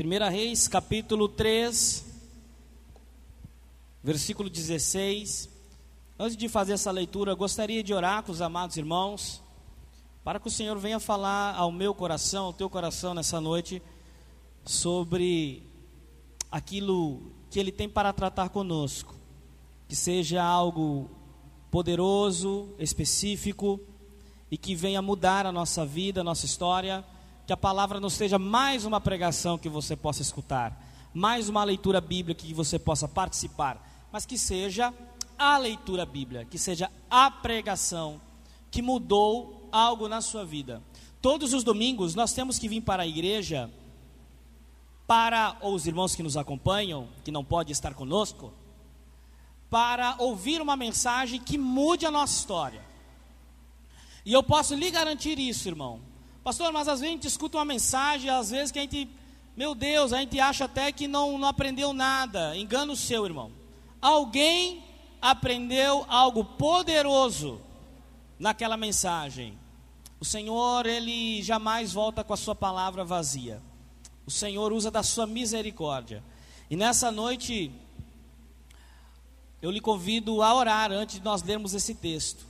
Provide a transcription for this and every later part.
1 Reis, capítulo 3, versículo 16. Antes de fazer essa leitura, gostaria de orar com os amados irmãos, para que o Senhor venha falar ao meu coração, ao teu coração nessa noite, sobre aquilo que Ele tem para tratar conosco. Que seja algo poderoso, específico e que venha mudar a nossa vida, a nossa história que a palavra não seja mais uma pregação que você possa escutar, mais uma leitura bíblica que você possa participar, mas que seja a leitura bíblica, que seja a pregação que mudou algo na sua vida. Todos os domingos nós temos que vir para a igreja para os irmãos que nos acompanham, que não pode estar conosco, para ouvir uma mensagem que mude a nossa história. E eu posso lhe garantir isso, irmão. Pastor, mas às vezes a gente escuta uma mensagem, às vezes que a gente, meu Deus, a gente acha até que não, não aprendeu nada. Engano seu, irmão. Alguém aprendeu algo poderoso naquela mensagem. O Senhor, Ele jamais volta com a sua palavra vazia. O Senhor usa da sua misericórdia. E nessa noite, eu lhe convido a orar antes de nós lermos esse texto,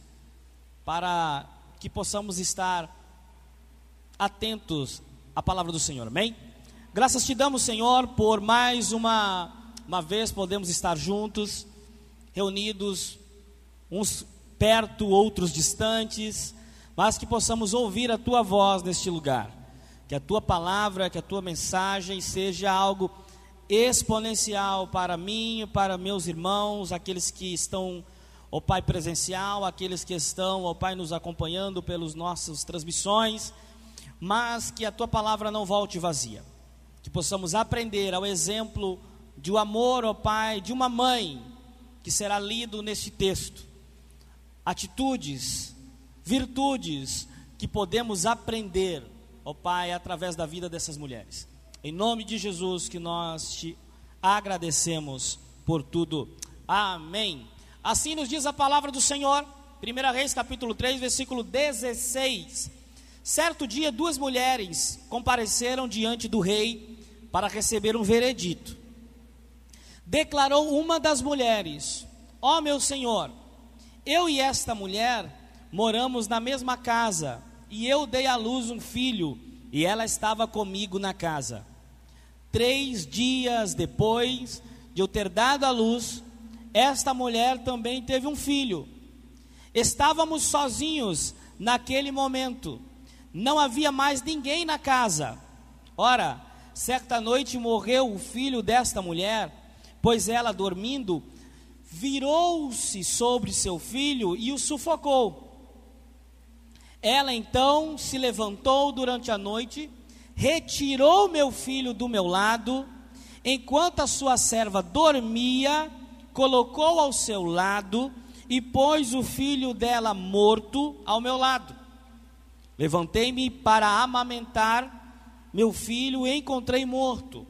para que possamos estar atentos à palavra do Senhor, amém? Graças te damos, Senhor, por mais uma, uma vez podemos estar juntos, reunidos, uns perto, outros distantes, mas que possamos ouvir a tua voz neste lugar, que a tua palavra, que a tua mensagem seja algo exponencial para mim, para meus irmãos, aqueles que estão, ó Pai, presencial, aqueles que estão, ó Pai, nos acompanhando pelas nossas transmissões mas que a tua palavra não volte vazia. Que possamos aprender ao exemplo de um amor, ó Pai, de uma mãe, que será lido neste texto. Atitudes, virtudes que podemos aprender, ó Pai, através da vida dessas mulheres. Em nome de Jesus que nós te agradecemos por tudo. Amém. Assim nos diz a palavra do Senhor, 1 Reis capítulo 3, versículo 16. Certo dia, duas mulheres compareceram diante do rei para receber um veredito. Declarou uma das mulheres: Ó oh, meu senhor, eu e esta mulher moramos na mesma casa, e eu dei à luz um filho, e ela estava comigo na casa. Três dias depois de eu ter dado à luz, esta mulher também teve um filho. Estávamos sozinhos naquele momento não havia mais ninguém na casa. Ora, certa noite morreu o filho desta mulher, pois ela, dormindo, virou-se sobre seu filho e o sufocou. Ela então se levantou durante a noite, retirou meu filho do meu lado, enquanto a sua serva dormia, colocou ao seu lado e pôs o filho dela morto ao meu lado. Levantei-me para amamentar meu filho e encontrei morto.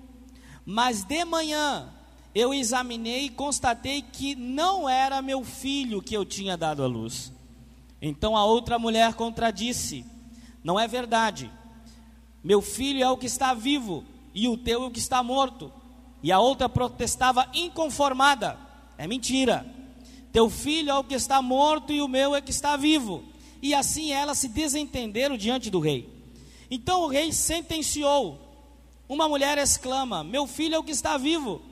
Mas de manhã eu examinei e constatei que não era meu filho que eu tinha dado à luz. Então a outra mulher contradisse: Não é verdade. Meu filho é o que está vivo e o teu é o que está morto. E a outra protestava inconformada: É mentira. Teu filho é o que está morto e o meu é que está vivo e assim elas se desentenderam diante do rei. Então o rei sentenciou. Uma mulher exclama: Meu filho é o que está vivo,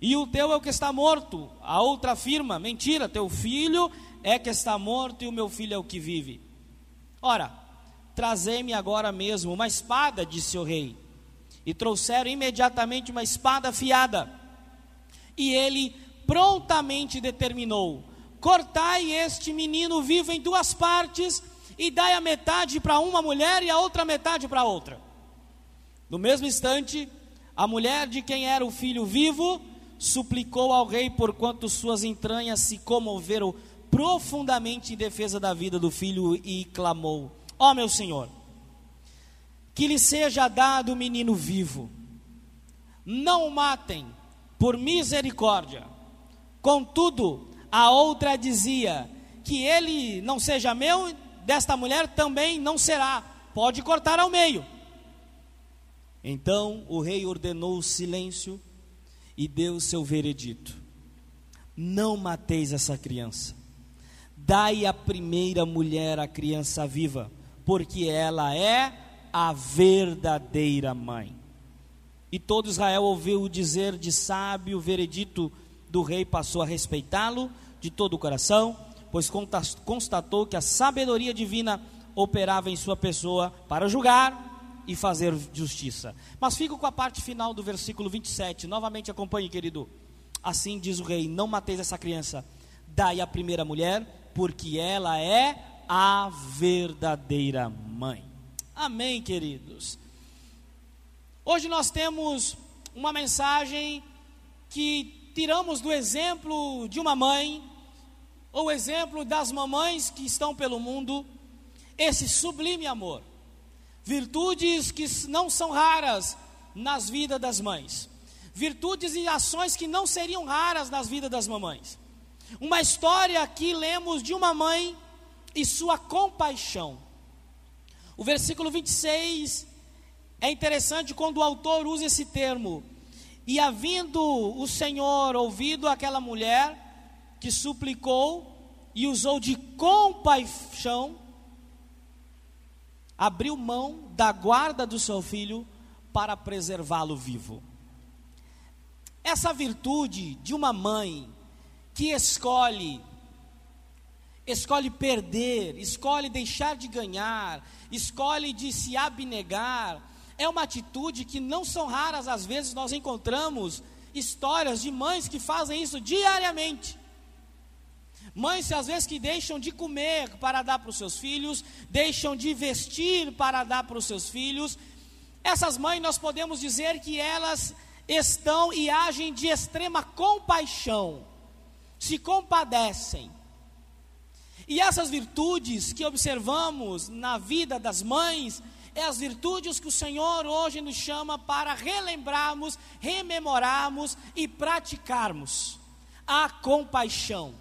e o teu é o que está morto. A outra afirma: Mentira, teu filho é que está morto e o meu filho é o que vive. Ora, trazei-me agora mesmo uma espada, disse o rei. E trouxeram imediatamente uma espada afiada. E ele prontamente determinou: cortai este menino vivo em duas partes e dai a metade para uma mulher e a outra metade para outra. No mesmo instante, a mulher de quem era o filho vivo suplicou ao rei por quanto suas entranhas se comoveram profundamente em defesa da vida do filho e clamou: Ó oh, meu senhor, que lhe seja dado o menino vivo. Não o matem por misericórdia. Contudo, a outra dizia: Que ele não seja meu, desta mulher também não será. Pode cortar ao meio. Então o rei ordenou silêncio e deu seu veredito: Não mateis essa criança. Dai a primeira mulher a criança viva, porque ela é a verdadeira mãe. E todo Israel ouviu dizer de sábio o veredito do rei, passou a respeitá-lo de todo o coração, pois constatou que a sabedoria divina operava em sua pessoa para julgar e fazer justiça. Mas fico com a parte final do versículo 27. Novamente acompanhe, querido. Assim diz o rei: Não mateis essa criança, dai a primeira mulher, porque ela é a verdadeira mãe. Amém, queridos. Hoje nós temos uma mensagem que tiramos do exemplo de uma mãe, ou exemplo das mamães que estão pelo mundo, esse sublime amor. Virtudes que não são raras nas vidas das mães. Virtudes e ações que não seriam raras nas vidas das mamães. Uma história aqui lemos de uma mãe e sua compaixão. O versículo 26 é interessante quando o autor usa esse termo. E havendo o Senhor ouvido aquela mulher que suplicou e usou de compaixão, abriu mão da guarda do seu filho para preservá-lo vivo. Essa virtude de uma mãe que escolhe escolhe perder, escolhe deixar de ganhar, escolhe de se abnegar, é uma atitude que não são raras, às vezes nós encontramos histórias de mães que fazem isso diariamente. Mães, às vezes, que deixam de comer para dar para os seus filhos, deixam de vestir para dar para os seus filhos. Essas mães, nós podemos dizer que elas estão e agem de extrema compaixão, se compadecem. E essas virtudes que observamos na vida das mães, é as virtudes que o Senhor hoje nos chama para relembrarmos, rememorarmos e praticarmos. A compaixão.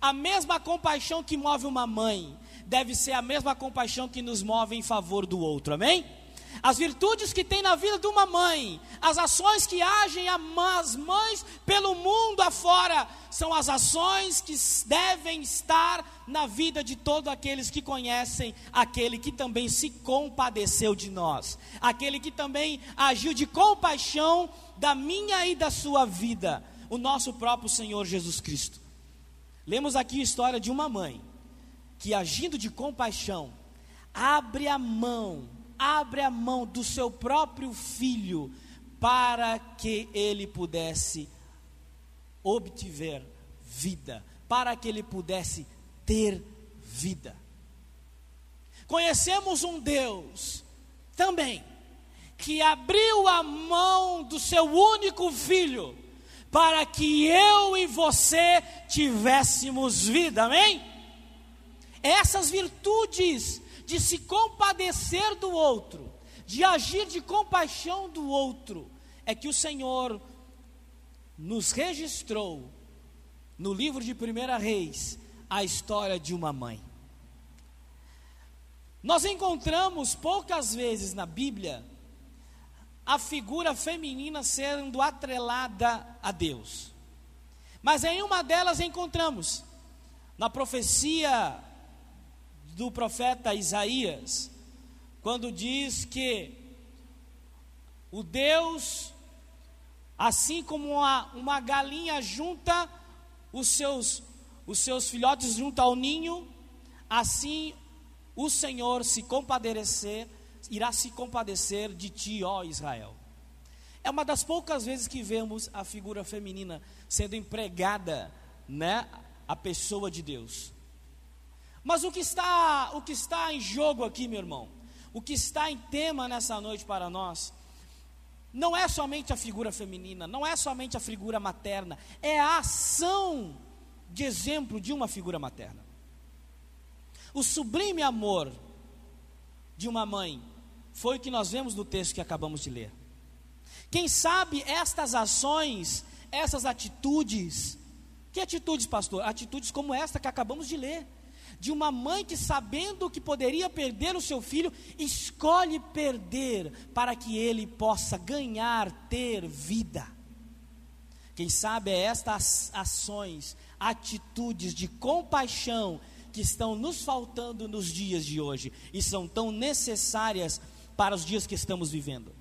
A mesma compaixão que move uma mãe, deve ser a mesma compaixão que nos move em favor do outro, amém? As virtudes que tem na vida de uma mãe, as ações que agem as mães pelo mundo afora, são as ações que devem estar na vida de todos aqueles que conhecem aquele que também se compadeceu de nós, aquele que também agiu de compaixão da minha e da sua vida, o nosso próprio Senhor Jesus Cristo. Lemos aqui a história de uma mãe que, agindo de compaixão, abre a mão abre a mão do seu próprio filho para que ele pudesse obter vida, para que ele pudesse ter vida. Conhecemos um Deus também que abriu a mão do seu único filho para que eu e você tivéssemos vida, amém? Essas virtudes de se compadecer do outro, de agir de compaixão do outro, é que o Senhor nos registrou no livro de 1 Reis a história de uma mãe. Nós encontramos poucas vezes na Bíblia a figura feminina sendo atrelada a Deus. Mas em uma delas encontramos, na profecia do profeta Isaías, quando diz que o Deus, assim como uma, uma galinha junta os seus, os seus filhotes junto ao ninho, assim o Senhor se compadecer, irá se compadecer de ti, ó Israel. É uma das poucas vezes que vemos a figura feminina sendo empregada, né, a pessoa de Deus. Mas o que está, o que está em jogo aqui, meu irmão, o que está em tema nessa noite para nós, não é somente a figura feminina, não é somente a figura materna, é a ação de exemplo de uma figura materna. O sublime amor de uma mãe foi o que nós vemos no texto que acabamos de ler. Quem sabe estas ações, essas atitudes, que atitudes, pastor? Atitudes como esta que acabamos de ler de uma mãe que, sabendo que poderia perder o seu filho, escolhe perder para que ele possa ganhar, ter vida. Quem sabe é estas ações, atitudes de compaixão que estão nos faltando nos dias de hoje e são tão necessárias para os dias que estamos vivendo.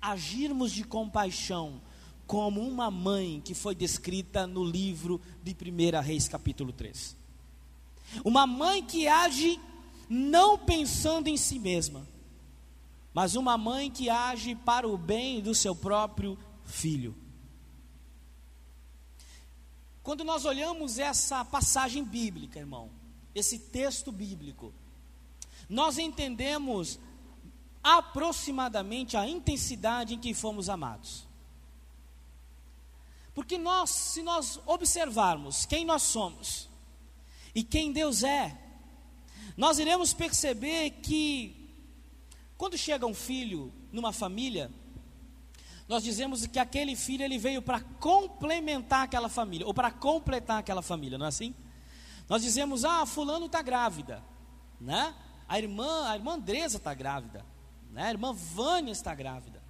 Agirmos de compaixão como uma mãe que foi descrita no livro de 1 Reis, capítulo 3. Uma mãe que age não pensando em si mesma, mas uma mãe que age para o bem do seu próprio filho. Quando nós olhamos essa passagem bíblica, irmão, esse texto bíblico, nós entendemos aproximadamente a intensidade em que fomos amados. Porque nós, se nós observarmos quem nós somos, e quem Deus é, nós iremos perceber que quando chega um filho numa família, nós dizemos que aquele filho ele veio para complementar aquela família, ou para completar aquela família, não é assim? Nós dizemos, ah, fulano está grávida, né? A irmã, a irmã Andresa está grávida, né? A irmã Vânia está grávida.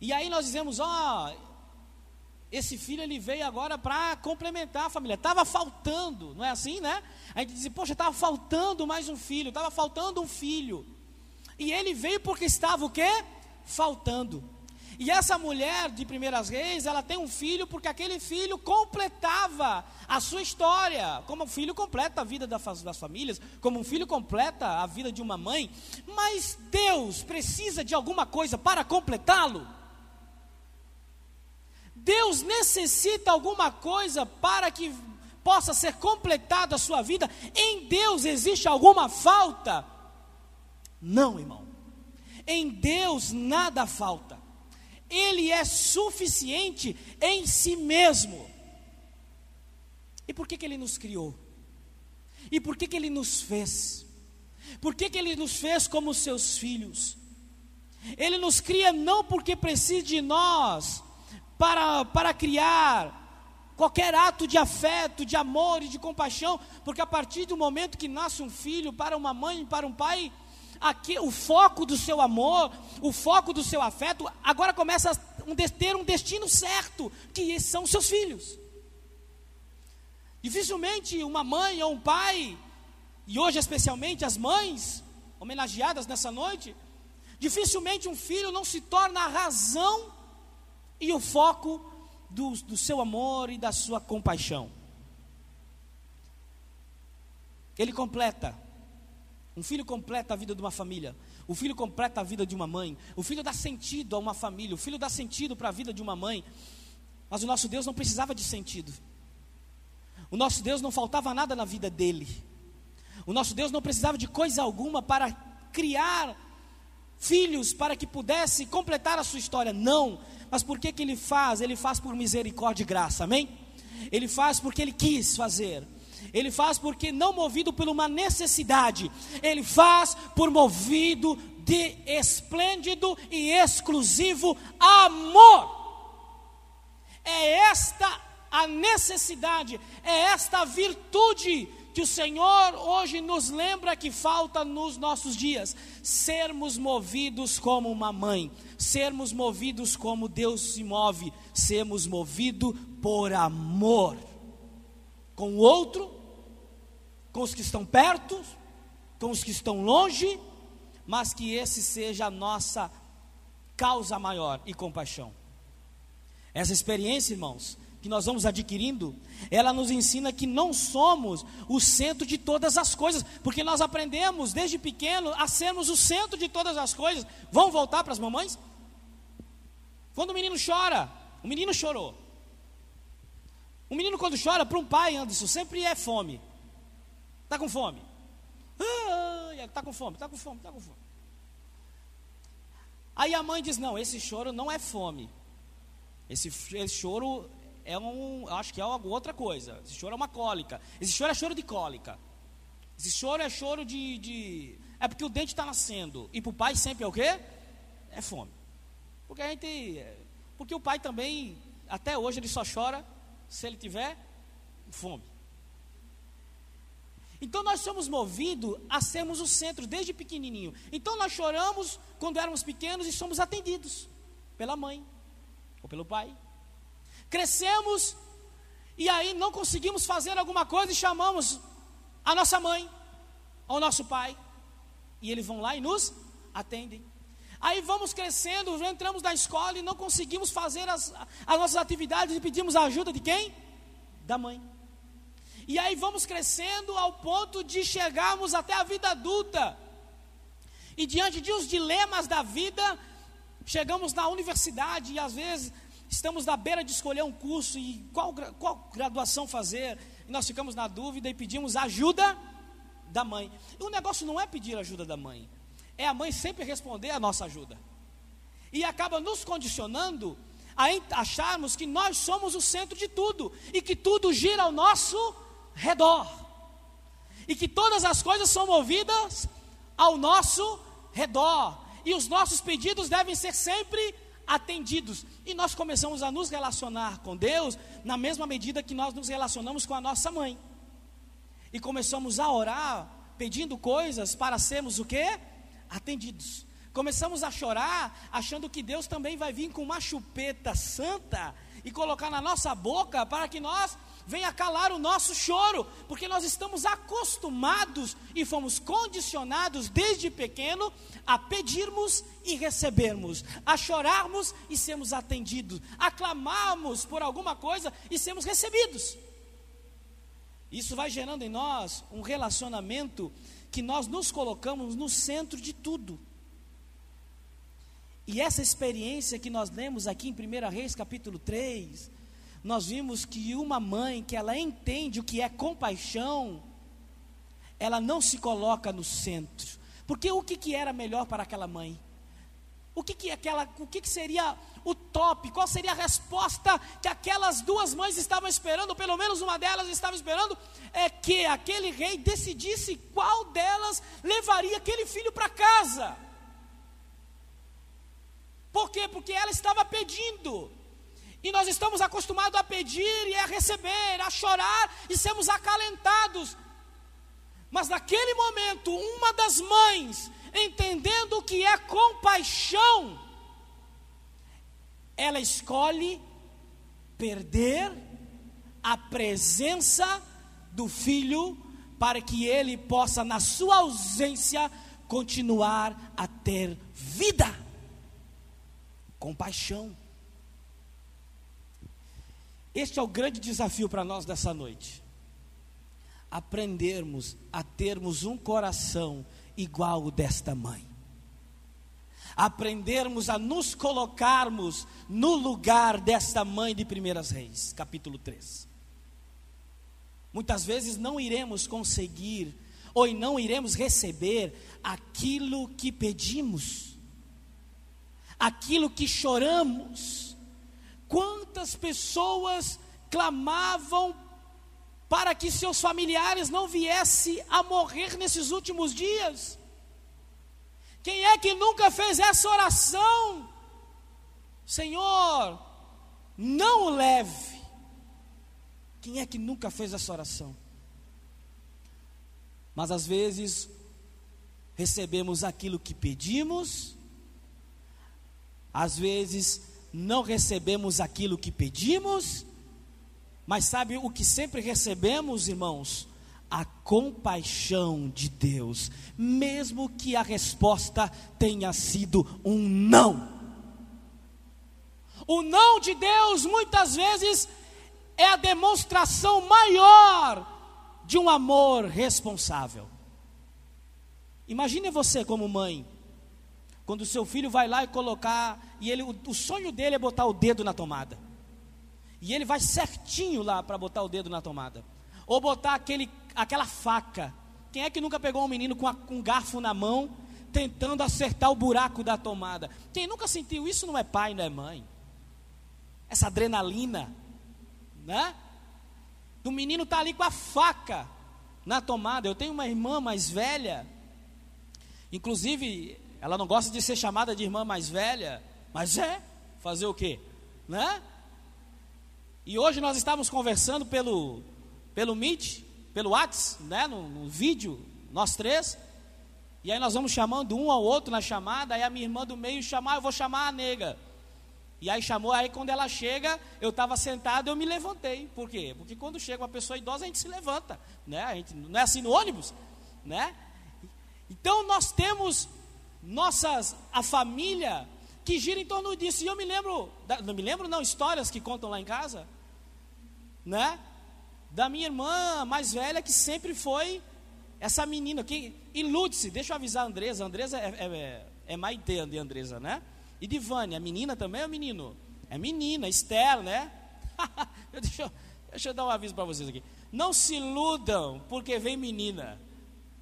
E aí nós dizemos, ó, oh, esse filho ele veio agora para complementar a família. Estava faltando, não é assim, né? A gente diz, poxa, estava faltando mais um filho, estava faltando um filho. E ele veio porque estava o quê? Faltando. E essa mulher de Primeiras Reis, ela tem um filho porque aquele filho completava a sua história. Como um filho completa a vida das famílias, como um filho completa a vida de uma mãe. Mas Deus precisa de alguma coisa para completá-lo. Deus necessita alguma coisa para que possa ser completada a sua vida? Em Deus existe alguma falta? Não, irmão. Em Deus nada falta. Ele é suficiente em si mesmo. E por que, que Ele nos criou? E por que, que Ele nos fez? Por que, que Ele nos fez como seus filhos? Ele nos cria não porque precisa de nós, para, para criar qualquer ato de afeto, de amor e de compaixão, porque a partir do momento que nasce um filho para uma mãe, para um pai, aqui o foco do seu amor, o foco do seu afeto, agora começa a ter um destino certo, que são seus filhos. Dificilmente uma mãe ou um pai, e hoje especialmente as mães, homenageadas nessa noite, dificilmente um filho não se torna a razão e o foco do, do seu amor e da sua compaixão. Ele completa. Um filho completa a vida de uma família. O filho completa a vida de uma mãe. O filho dá sentido a uma família. O filho dá sentido para a vida de uma mãe. Mas o nosso Deus não precisava de sentido. O nosso Deus não faltava nada na vida dele. O nosso Deus não precisava de coisa alguma para criar filhos para que pudesse completar a sua história. Não. Mas por que, que ele faz? Ele faz por misericórdia e graça, amém? Ele faz porque ele quis fazer. Ele faz porque não movido por uma necessidade, ele faz por movido de esplêndido e exclusivo amor. É esta a necessidade, é esta a virtude que o Senhor hoje nos lembra que falta nos nossos dias: sermos movidos como uma mãe, sermos movidos como Deus se move, sermos movidos por amor com o outro, com os que estão perto, com os que estão longe, mas que esse seja a nossa causa maior e compaixão. Essa experiência, irmãos, que nós vamos adquirindo, ela nos ensina que não somos o centro de todas as coisas, porque nós aprendemos desde pequeno a sermos o centro de todas as coisas. Vamos voltar para as mamães? Quando o menino chora, o menino chorou. O menino quando chora, para um pai, Anderson, sempre é fome. Está com fome. Está com fome, está com fome, está com fome. Aí a mãe diz: Não, esse choro não é fome. Esse, esse choro é um, acho que é uma outra coisa. Esse choro é uma cólica. Esse choro é choro de cólica. Esse choro é choro de, de... é porque o dente está nascendo. E para o pai sempre é o quê? É fome. Porque a gente, porque o pai também, até hoje ele só chora se ele tiver fome. Então nós somos movidos a sermos o centro desde pequenininho. Então nós choramos quando éramos pequenos e somos atendidos pela mãe ou pelo pai. Crescemos e aí não conseguimos fazer alguma coisa e chamamos a nossa mãe ou nosso pai. E eles vão lá e nos atendem. Aí vamos crescendo, entramos na escola e não conseguimos fazer as, as nossas atividades e pedimos a ajuda de quem? Da mãe. E aí vamos crescendo ao ponto de chegarmos até a vida adulta. E diante de os dilemas da vida, chegamos na universidade e às vezes estamos na beira de escolher um curso e qual, qual graduação fazer. E nós ficamos na dúvida e pedimos ajuda da mãe. E o negócio não é pedir ajuda da mãe é a mãe sempre responder a nossa ajuda. E acaba nos condicionando a acharmos que nós somos o centro de tudo e que tudo gira ao nosso redor. E que todas as coisas são movidas ao nosso redor. E os nossos pedidos devem ser sempre atendidos. E nós começamos a nos relacionar com Deus na mesma medida que nós nos relacionamos com a nossa mãe. E começamos a orar pedindo coisas para sermos o quê? atendidos. Começamos a chorar, achando que Deus também vai vir com uma chupeta santa e colocar na nossa boca para que nós venha calar o nosso choro, porque nós estamos acostumados e fomos condicionados desde pequeno a pedirmos e recebermos, a chorarmos e sermos atendidos, a clamarmos por alguma coisa e sermos recebidos. Isso vai gerando em nós um relacionamento que nós nos colocamos no centro de tudo. E essa experiência que nós lemos aqui em 1 Reis capítulo 3, nós vimos que uma mãe que ela entende o que é compaixão, ela não se coloca no centro. Porque o que, que era melhor para aquela mãe? O que, que, aquela, o que, que seria o top? Qual seria a resposta que aquelas duas mães estavam esperando? Pelo menos uma delas estava esperando é que aquele rei decidisse qual delas levaria aquele filho para casa. Por quê? Porque ela estava pedindo. E nós estamos acostumados a pedir e a receber, a chorar e sermos acalentados. Mas naquele momento, uma das mães entendendo o que é compaixão, ela escolhe perder a presença do filho para que ele possa, na sua ausência, continuar a ter vida. Compaixão. Este é o grande desafio para nós dessa noite. Aprendermos a termos um coração igual o desta mãe. Aprendermos a nos colocarmos no lugar desta mãe de Primeiras Reis, capítulo 3. Muitas vezes não iremos conseguir ou não iremos receber aquilo que pedimos, aquilo que choramos. Quantas pessoas clamavam para que seus familiares não viessem a morrer nesses últimos dias. Quem é que nunca fez essa oração? Senhor, não o leve. Quem é que nunca fez essa oração? Mas às vezes recebemos aquilo que pedimos, às vezes não recebemos aquilo que pedimos, mas sabe o que sempre recebemos, irmãos? A compaixão de Deus, mesmo que a resposta tenha sido um não. O não de Deus muitas vezes é a demonstração maior de um amor responsável. Imagine você como mãe, quando o seu filho vai lá e colocar, e ele, o, o sonho dele é botar o dedo na tomada. E ele vai certinho lá para botar o dedo na tomada. Ou botar aquele, aquela faca. Quem é que nunca pegou um menino com, a, com um garfo na mão, tentando acertar o buraco da tomada? Quem nunca sentiu isso não é pai, não é mãe. Essa adrenalina, né? Do menino tá ali com a faca na tomada. Eu tenho uma irmã mais velha, inclusive, ela não gosta de ser chamada de irmã mais velha, mas é, fazer o quê? Né? E hoje nós estávamos conversando pelo, pelo Meet, pelo WhatsApp, né, no, no vídeo, nós três. E aí nós vamos chamando um ao outro na chamada, aí a minha irmã do meio chamar, eu vou chamar a nega. E aí chamou, aí quando ela chega, eu estava sentado, eu me levantei. Por quê? Porque quando chega uma pessoa idosa, a gente se levanta, né? A gente, não é assim no ônibus, né? Então nós temos nossas a família que gira em torno disso. E eu me lembro, não me lembro não, histórias que contam lá em casa, né? Da minha irmã mais velha que sempre foi essa menina que ilude-se. Deixa eu avisar a Andresa. A Andresa é, é, é, é Maite de Andresa, né? E Divane, a menina também é menino? É menina, Esther, né? deixa, eu, deixa eu dar um aviso para vocês aqui. Não se iludam porque vem menina.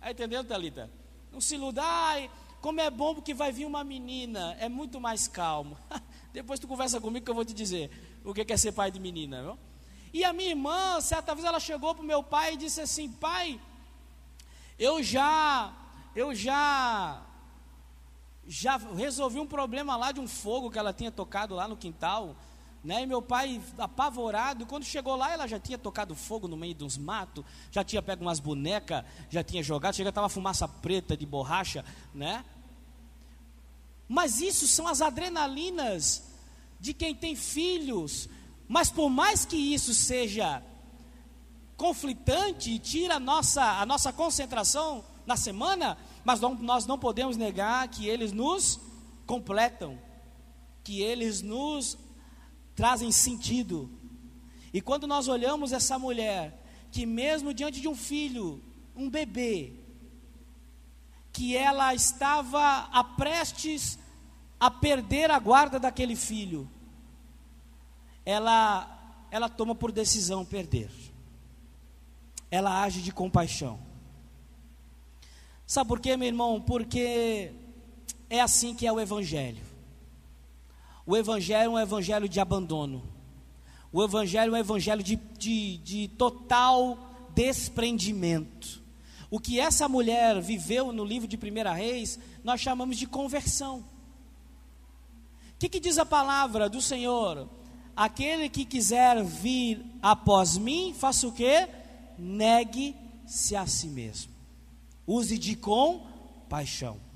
Aí entendeu, Thalita? Não se iludam. Ai, como é bom porque vai vir uma menina. É muito mais calmo. Depois tu conversa comigo que eu vou te dizer o que é ser pai de menina, viu? E a minha irmã, certa vez ela chegou para o meu pai e disse assim: Pai, eu já, eu já já resolvi um problema lá de um fogo que ela tinha tocado lá no quintal. Né? E meu pai, apavorado, quando chegou lá, ela já tinha tocado fogo no meio dos matos, já tinha pego umas bonecas, já tinha jogado, chega estava fumaça preta de borracha, né? Mas isso são as adrenalinas de quem tem filhos. Mas por mais que isso seja conflitante e tira a nossa, a nossa concentração na semana, mas não, nós não podemos negar que eles nos completam, que eles nos trazem sentido. E quando nós olhamos essa mulher, que mesmo diante de um filho, um bebê, que ela estava a prestes a perder a guarda daquele filho, ela ela toma por decisão perder. Ela age de compaixão. Sabe por quê, meu irmão? Porque é assim que é o Evangelho. O Evangelho é um Evangelho de abandono. O Evangelho é um Evangelho de, de, de total desprendimento. O que essa mulher viveu no livro de 1 Reis, nós chamamos de conversão. O que, que diz a palavra do Senhor? Aquele que quiser vir após mim, faça o que? Negue-se a si mesmo. Use de compaixão.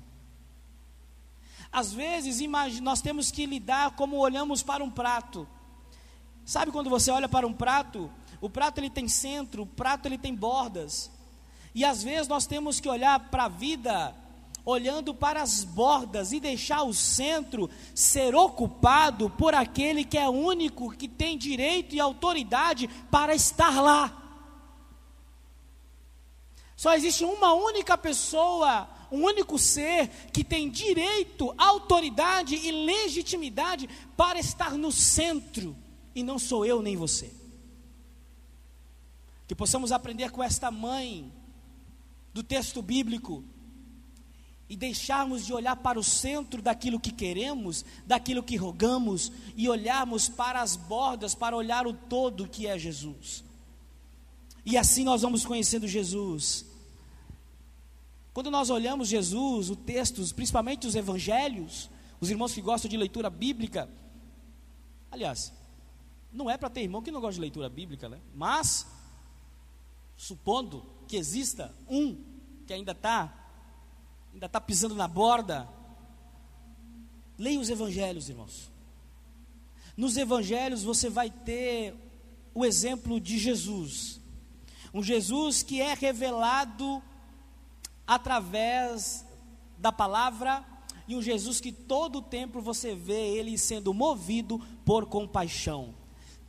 Às vezes nós temos que lidar como olhamos para um prato. Sabe quando você olha para um prato? O prato ele tem centro, o prato ele tem bordas. E às vezes nós temos que olhar para a vida olhando para as bordas e deixar o centro ser ocupado por aquele que é único, que tem direito e autoridade para estar lá. Só existe uma única pessoa, um único ser que tem direito, autoridade e legitimidade para estar no centro, e não sou eu nem você. Que possamos aprender com esta mãe do texto bíblico e deixarmos de olhar para o centro daquilo que queremos, daquilo que rogamos, e olharmos para as bordas, para olhar o todo que é Jesus. E assim nós vamos conhecendo Jesus. Quando nós olhamos Jesus, o texto, principalmente os evangelhos, os irmãos que gostam de leitura bíblica, aliás, não é para ter irmão que não gosta de leitura bíblica, né? Mas, supondo que exista um que ainda está ainda está pisando na borda, leia os evangelhos, irmãos. Nos evangelhos você vai ter o exemplo de Jesus, um Jesus que é revelado através da palavra e um Jesus que todo o tempo você vê ele sendo movido por compaixão.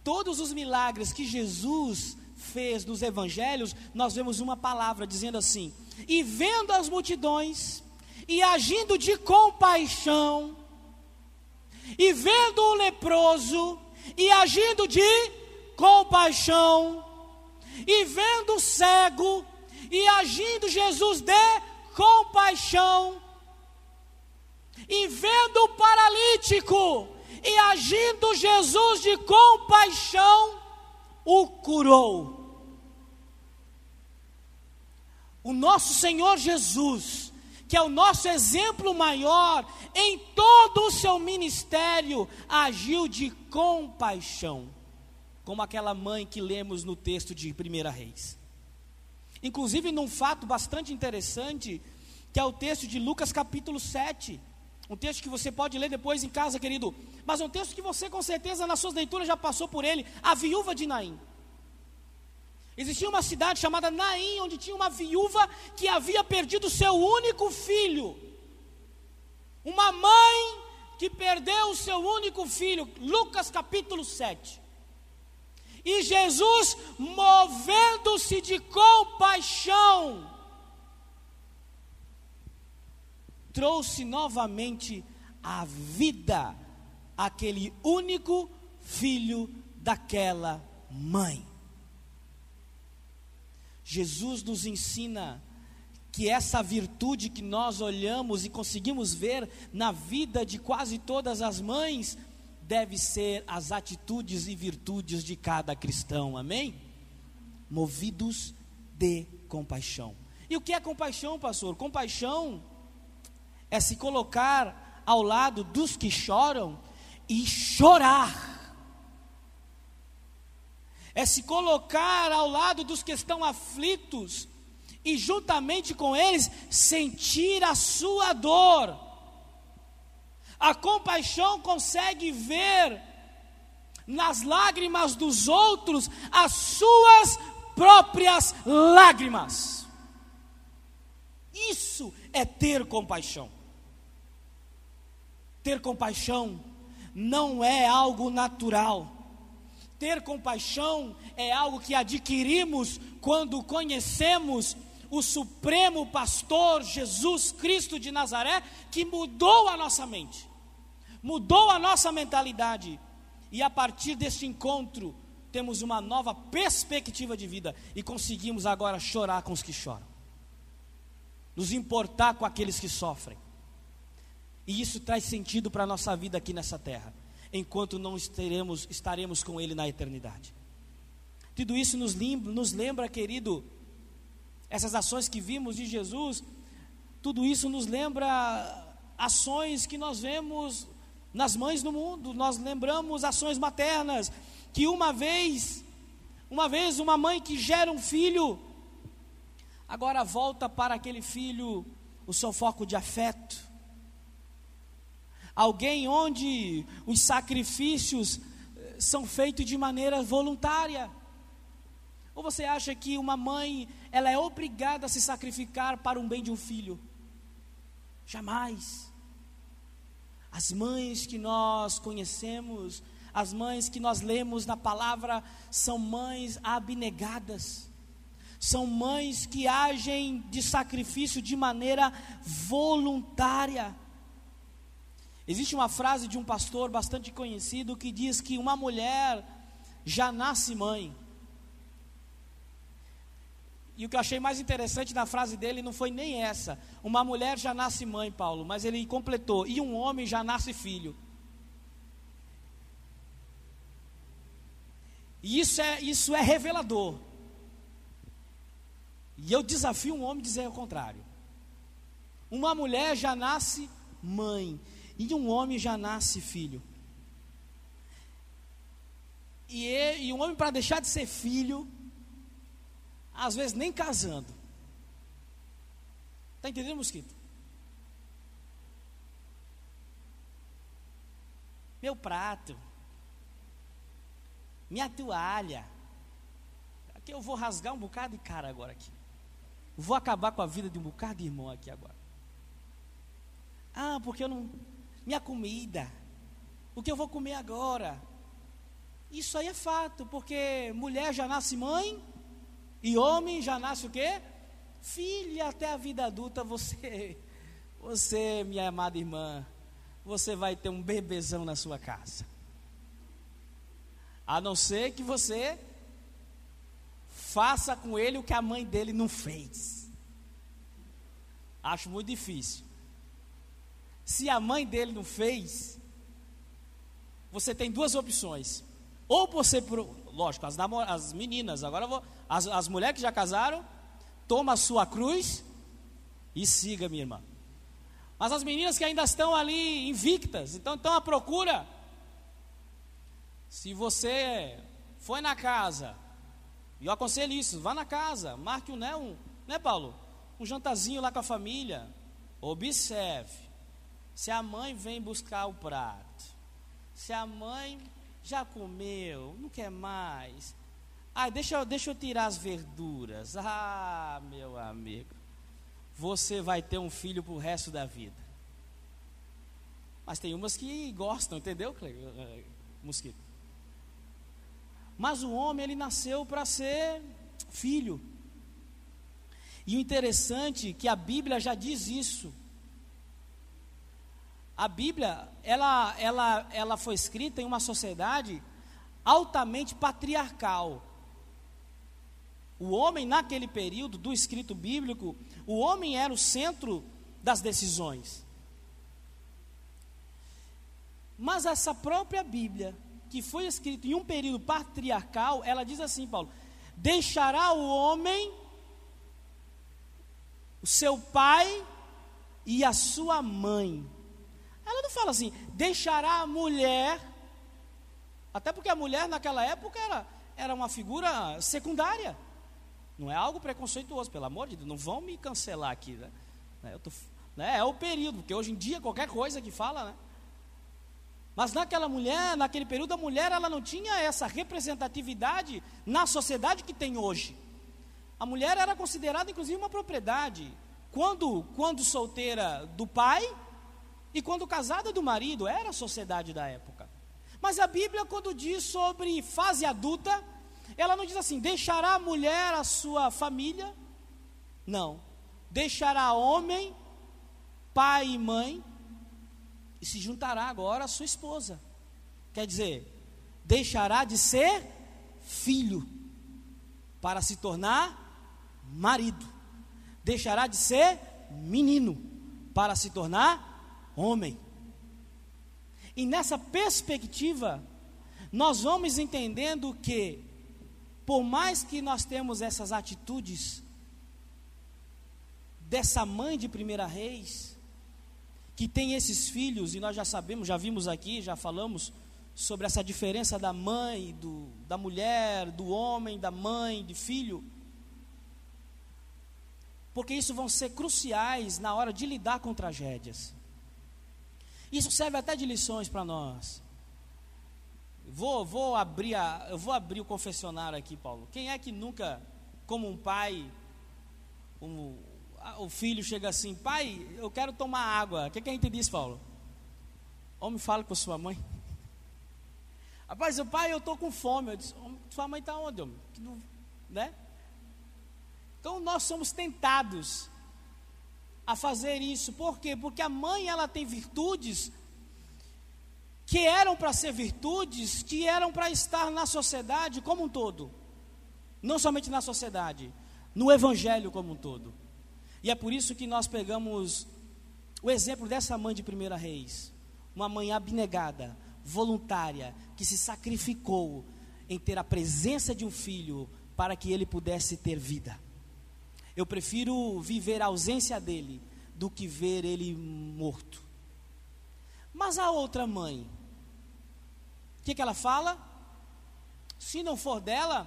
Todos os milagres que Jesus fez nos evangelhos, nós vemos uma palavra dizendo assim: "E vendo as multidões e agindo de compaixão, e vendo o leproso e agindo de compaixão, e vendo o cego e agindo Jesus de compaixão, e vendo o paralítico, e agindo Jesus de compaixão, o curou. O nosso Senhor Jesus, que é o nosso exemplo maior em todo o seu ministério, agiu de compaixão, como aquela mãe que lemos no texto de 1 Reis. Inclusive num fato bastante interessante, que é o texto de Lucas capítulo 7. Um texto que você pode ler depois em casa, querido. Mas um texto que você com certeza nas suas leituras já passou por ele, a viúva de Naim. Existia uma cidade chamada Naim, onde tinha uma viúva que havia perdido seu único filho. Uma mãe que perdeu o seu único filho. Lucas capítulo 7. E Jesus, movendo-se de compaixão, trouxe novamente a vida aquele único filho daquela mãe. Jesus nos ensina que essa virtude que nós olhamos e conseguimos ver na vida de quase todas as mães deve ser as atitudes e virtudes de cada cristão, amém? Movidos de compaixão. E o que é compaixão, pastor? Compaixão é se colocar ao lado dos que choram e chorar é se colocar ao lado dos que estão aflitos e, juntamente com eles, sentir a sua dor. A compaixão consegue ver nas lágrimas dos outros as suas próprias lágrimas. Isso é ter compaixão. Ter compaixão não é algo natural ter compaixão é algo que adquirimos quando conhecemos o Supremo Pastor Jesus Cristo de Nazaré, que mudou a nossa mente, mudou a nossa mentalidade, e a partir deste encontro, temos uma nova perspectiva de vida e conseguimos agora chorar com os que choram, nos importar com aqueles que sofrem, e isso traz sentido para a nossa vida aqui nessa terra enquanto não estaremos, estaremos com Ele na eternidade. Tudo isso nos lembra, nos lembra, querido, essas ações que vimos de Jesus, tudo isso nos lembra ações que nós vemos nas mães do mundo, nós lembramos ações maternas, que uma vez, uma vez uma mãe que gera um filho, agora volta para aquele filho o seu foco de afeto, alguém onde os sacrifícios eh, são feitos de maneira voluntária. Ou você acha que uma mãe, ela é obrigada a se sacrificar para um bem de um filho? Jamais. As mães que nós conhecemos, as mães que nós lemos na palavra, são mães abnegadas. São mães que agem de sacrifício de maneira voluntária. Existe uma frase de um pastor bastante conhecido que diz que uma mulher já nasce mãe. E o que eu achei mais interessante na frase dele não foi nem essa. Uma mulher já nasce mãe, Paulo, mas ele completou. E um homem já nasce filho. E isso é, isso é revelador. E eu desafio um homem a dizer o contrário. Uma mulher já nasce mãe e um homem já nasce filho. E, e um homem, para deixar de ser filho, às vezes nem casando. Está entendendo, mosquito? Meu prato, minha toalha. Aqui eu vou rasgar um bocado de cara agora aqui. Vou acabar com a vida de um bocado de irmão aqui agora. Ah, porque eu não minha comida, o que eu vou comer agora. Isso aí é fato, porque mulher já nasce mãe e homem já nasce o quê? Filho, até a vida adulta você, você, minha amada irmã, você vai ter um bebezão na sua casa. A não ser que você faça com ele o que a mãe dele não fez. Acho muito difícil. Se a mãe dele não fez, você tem duas opções. Ou você, lógico, as, as meninas, agora vou, as, as mulheres que já casaram, toma a sua cruz e siga, minha irmã. Mas as meninas que ainda estão ali invictas, então estão à procura. Se você foi na casa E eu aconselho isso, vá na casa, marque um, né, um, né, Paulo? Um jantarzinho lá com a família. Observe. Se a mãe vem buscar o prato, se a mãe já comeu, não quer mais. Ah, deixa, deixa eu tirar as verduras. Ah, meu amigo, você vai ter um filho para o resto da vida. Mas tem umas que gostam, entendeu, eh, Mosquito? Mas o homem, ele nasceu para ser filho. E o interessante é que a Bíblia já diz isso. A Bíblia, ela, ela, ela foi escrita em uma sociedade altamente patriarcal. O homem, naquele período do escrito bíblico, o homem era o centro das decisões. Mas essa própria Bíblia, que foi escrita em um período patriarcal, ela diz assim, Paulo: deixará o homem, o seu pai e a sua mãe. Ela não fala assim, deixará a mulher, até porque a mulher naquela época era, era uma figura secundária. Não é algo preconceituoso, pelo amor de Deus, não vão me cancelar aqui, né? Tô, né? É o período, porque hoje em dia qualquer coisa que fala, né? Mas naquela mulher, naquele período, a mulher ela não tinha essa representatividade na sociedade que tem hoje. A mulher era considerada inclusive uma propriedade. Quando, quando solteira do pai e quando casada do marido, era a sociedade da época. Mas a Bíblia, quando diz sobre fase adulta, ela não diz assim: deixará a mulher a sua família. Não. Deixará homem, pai e mãe e se juntará agora à sua esposa. Quer dizer, deixará de ser filho para se tornar marido. Deixará de ser menino para se tornar homem. E nessa perspectiva, nós vamos entendendo que, por mais que nós temos essas atitudes dessa mãe de primeira reis, que tem esses filhos, e nós já sabemos, já vimos aqui, já falamos sobre essa diferença da mãe, do, da mulher, do homem, da mãe, de filho. Porque isso vão ser cruciais na hora de lidar com tragédias. Isso serve até de lições para nós. Vou, vou abrir a, eu vou abrir o confessionário aqui, Paulo. Quem é que nunca, como um pai, um, o filho chega assim, pai, eu quero tomar água. O que, que a gente diz, Paulo? Homem fala com sua mãe. Rapaz, o pai, eu estou com fome. Eu disse, sua mãe está onde, homem? Né? Então nós somos tentados a fazer isso. Por quê? Porque a mãe ela tem virtudes que eram para ser virtudes, que eram para estar na sociedade como um todo. Não somente na sociedade, no evangelho como um todo. E é por isso que nós pegamos o exemplo dessa mãe de Primeira Reis, uma mãe abnegada, voluntária, que se sacrificou em ter a presença de um filho para que ele pudesse ter vida. Eu prefiro viver a ausência dele do que ver ele morto. Mas a outra mãe, o que, que ela fala? Se não for dela,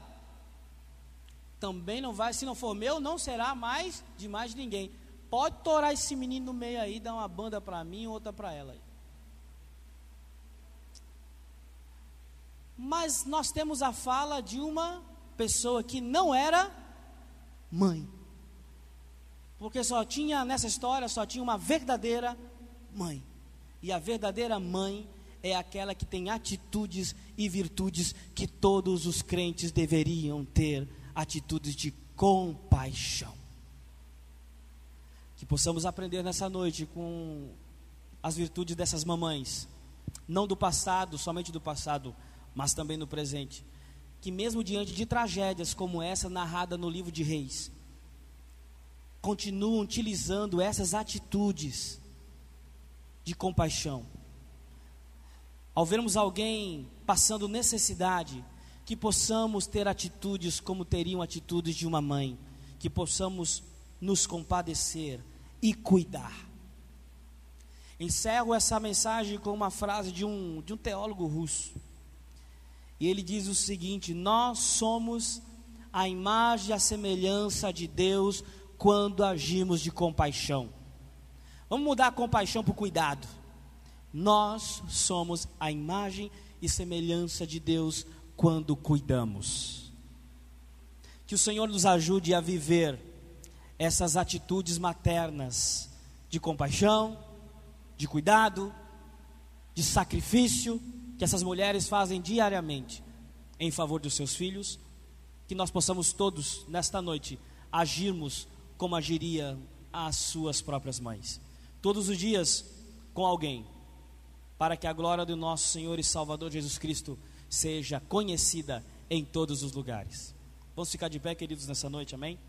também não vai, se não for meu, não será mais de mais ninguém. Pode torar esse menino no meio aí, dar uma banda para mim, outra para ela. Mas nós temos a fala de uma pessoa que não era mãe. Porque só tinha nessa história só tinha uma verdadeira mãe. E a verdadeira mãe é aquela que tem atitudes e virtudes que todos os crentes deveriam ter atitudes de compaixão. Que possamos aprender nessa noite com as virtudes dessas mamães, não do passado, somente do passado, mas também no presente. Que mesmo diante de tragédias como essa narrada no livro de Reis, continuam utilizando essas atitudes de compaixão. Ao vermos alguém passando necessidade, que possamos ter atitudes como teriam atitudes de uma mãe, que possamos nos compadecer e cuidar. Encerro essa mensagem com uma frase de um, de um teólogo russo. E ele diz o seguinte: Nós somos a imagem e a semelhança de Deus quando agimos de compaixão. Vamos mudar a compaixão para o cuidado. Nós somos a imagem e semelhança de Deus quando cuidamos. Que o Senhor nos ajude a viver essas atitudes maternas de compaixão, de cuidado, de sacrifício que essas mulheres fazem diariamente em favor dos seus filhos, que nós possamos todos nesta noite agirmos como agiria as suas próprias mães. Todos os dias com alguém, para que a glória do nosso Senhor e Salvador Jesus Cristo seja conhecida em todos os lugares. Vamos ficar de pé, queridos, nessa noite, amém?